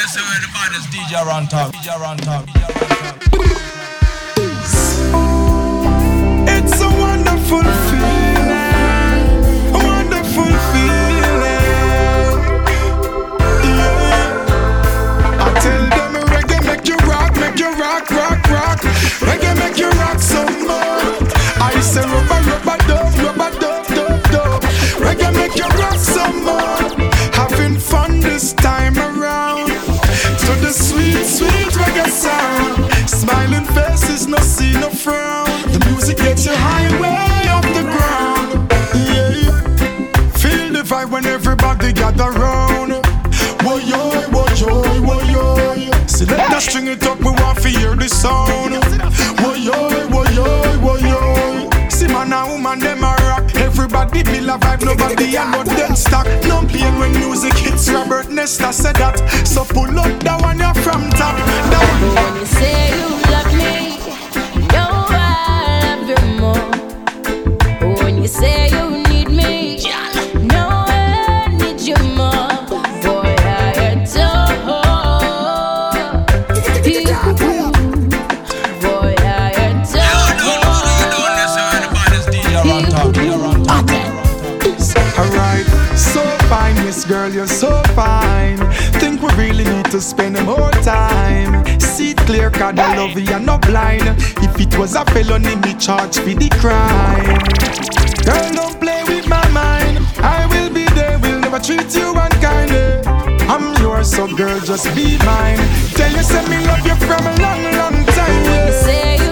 this way, the baddest DJ around town. DJ around town. It up, we want to hear the sound. Woy yo, woy yo, woy yo. See man and woman them a rock. Everybody feel a vibe, nobody a no dead stock. No pain when music hits. Robert Nesta said that. So pull up the one you from top. The one. Say you're so fine. Think we really need to spend more time. See it clear, cause the love you are not blind. If it was a felony, me charge for the crime. Girl, don't play with my mind. I will be there, will never treat you unkindly. I'm yours, so girl, just be mine. Tell you, say me love you from a long, long time. Yeah. say you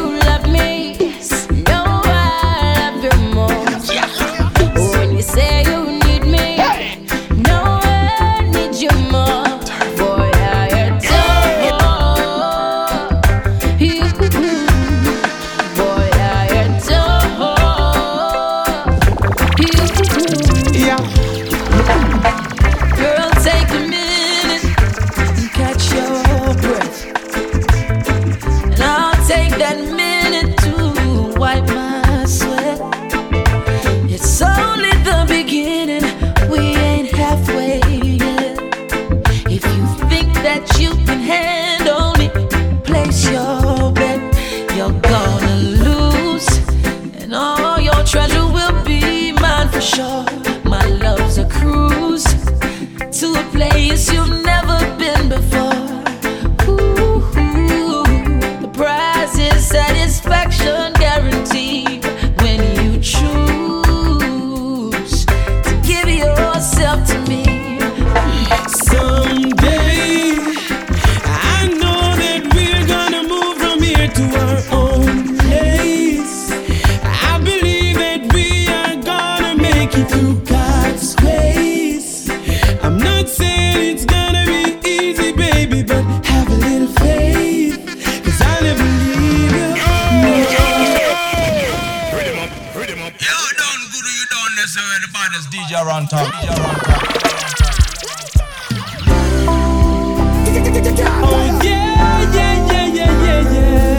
can handle me, place your bet. You're gonna lose, and all your treasure will be mine for sure. You done good, you done this way, the baddest DJ around town. DJ around town. Oh, yeah, yeah, yeah, yeah, yeah, yes.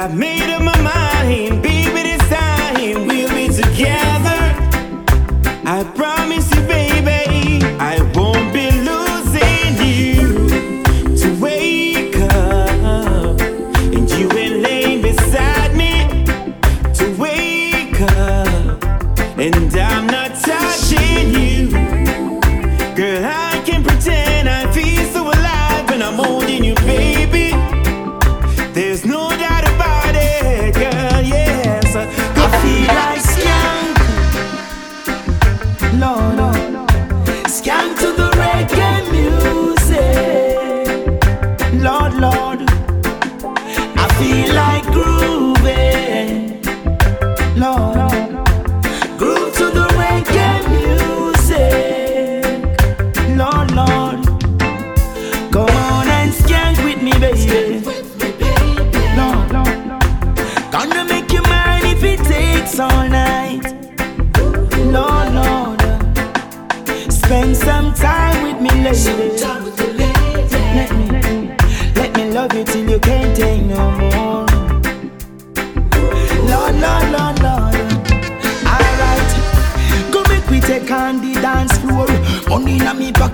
I've made up my mind.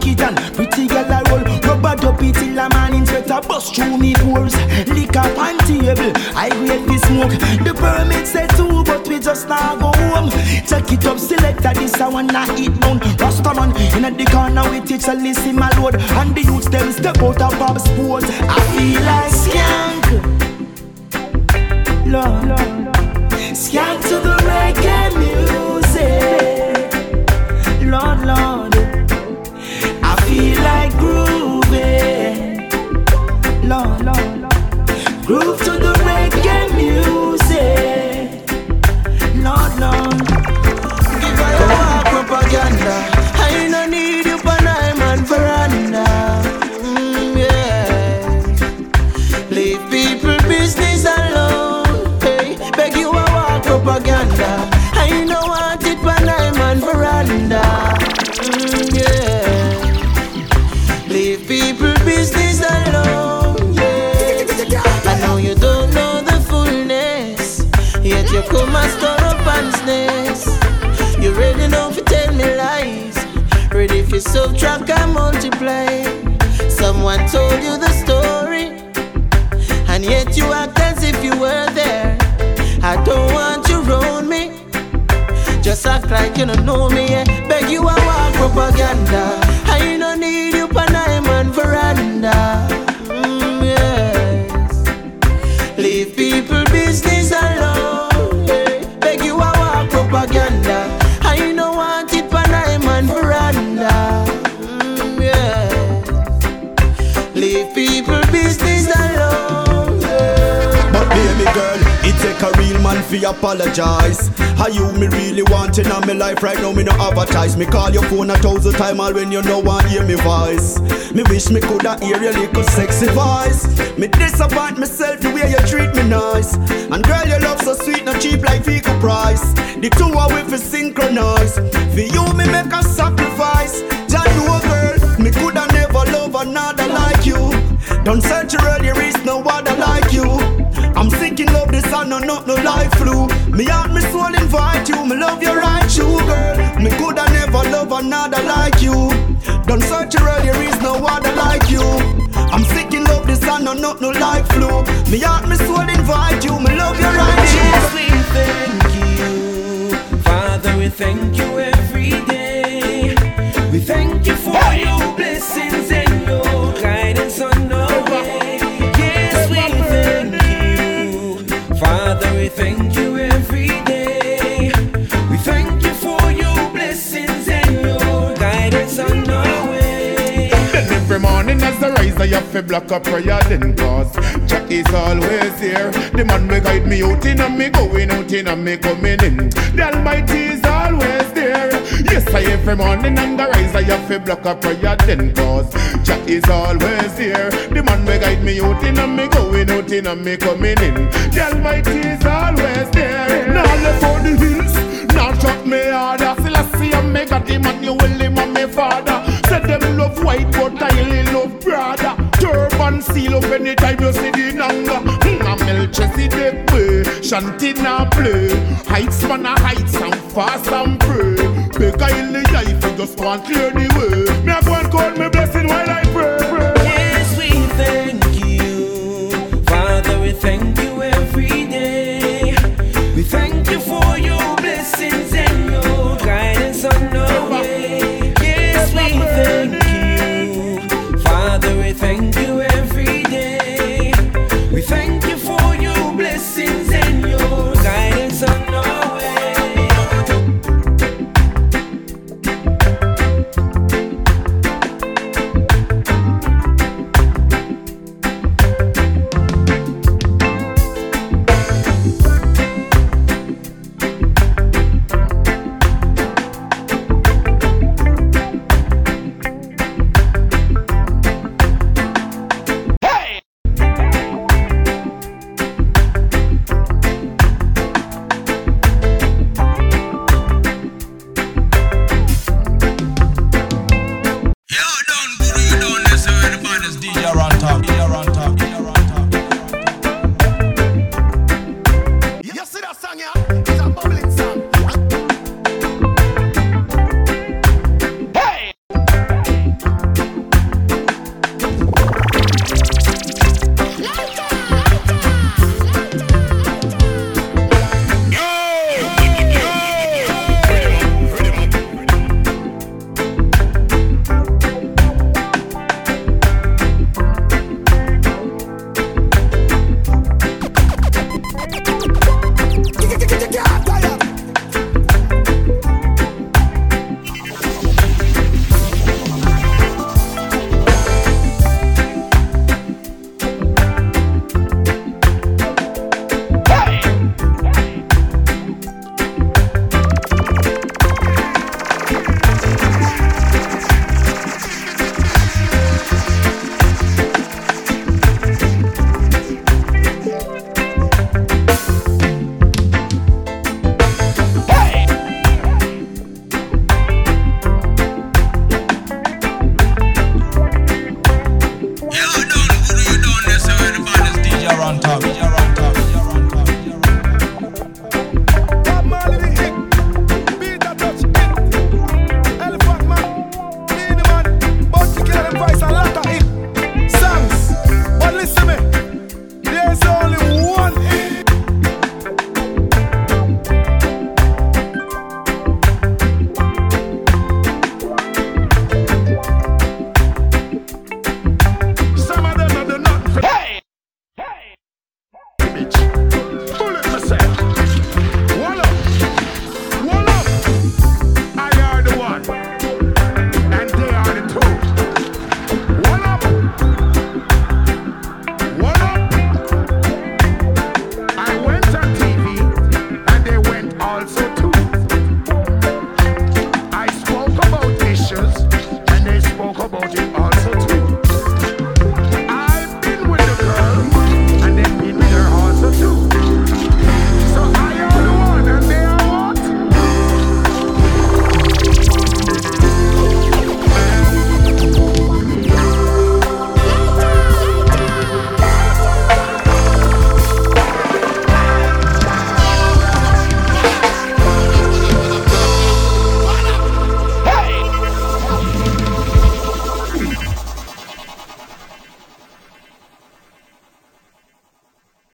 In and pretty girl a roll. Rubber duppy till a man in sweat a bust through me pores. Liquor on table, I grade the smoke. The permit say two, but we just now go home. Check it up, selector this I wanna eat down. Rastaman in the corner we teach a listen my load. And the youths them step out of pop sport. I feel like and. You ready now for tell me lies? Ready for subtract and multiply? Someone told you the story, and yet you act as if you were there. I don't want you around me. Just act like you don't know me. Yeah. Beg you I walk propaganda. I no need you for man veranda. Mm, yes. Leave people business alone. Man fi apologize. How you me really want in my life right now? Me no advertise. Me call your phone a thousand time all when you no want hear me voice. Me wish me coulda hear your little sexy voice. Me disappoint myself the way you treat me nice. And girl, your love so sweet, not cheap like Fika price. The two are we fi synchronize. For you me make a sacrifice. Jah oh know girl, me coulda never love another like you. Don't search around, there is no other like you. I'm sick in love, this and no, not no life flu. Me heart, me soul invite you. Me love you right, you girl. Me coulda never love another like you. Don't search around, there is no other like you. I'm sick in love, this and no, not no life flu. Me heart, me soul invite you. Me love you right, you Yes, we thank you. Father, we thank you every day. We thank you for your as I rise, I have to block up prayer then cause Jah is always here. The man will guide me out in and me going out in and me coming in. The Almighty is always there. Yes, I every morning and the rise, I have to block up prayer then cause Jah is always here. The man will guide me out in and me going out in and me coming in. The Almighty is always there. Now left for the hills. Now drop me harder Still I see a mega demon You will him and me father Say them love white but I love seal up anytime you see the nanga mm, I'm way Shanty na play Heights man a heights and fast and pray. Beg in the life you just want clear the way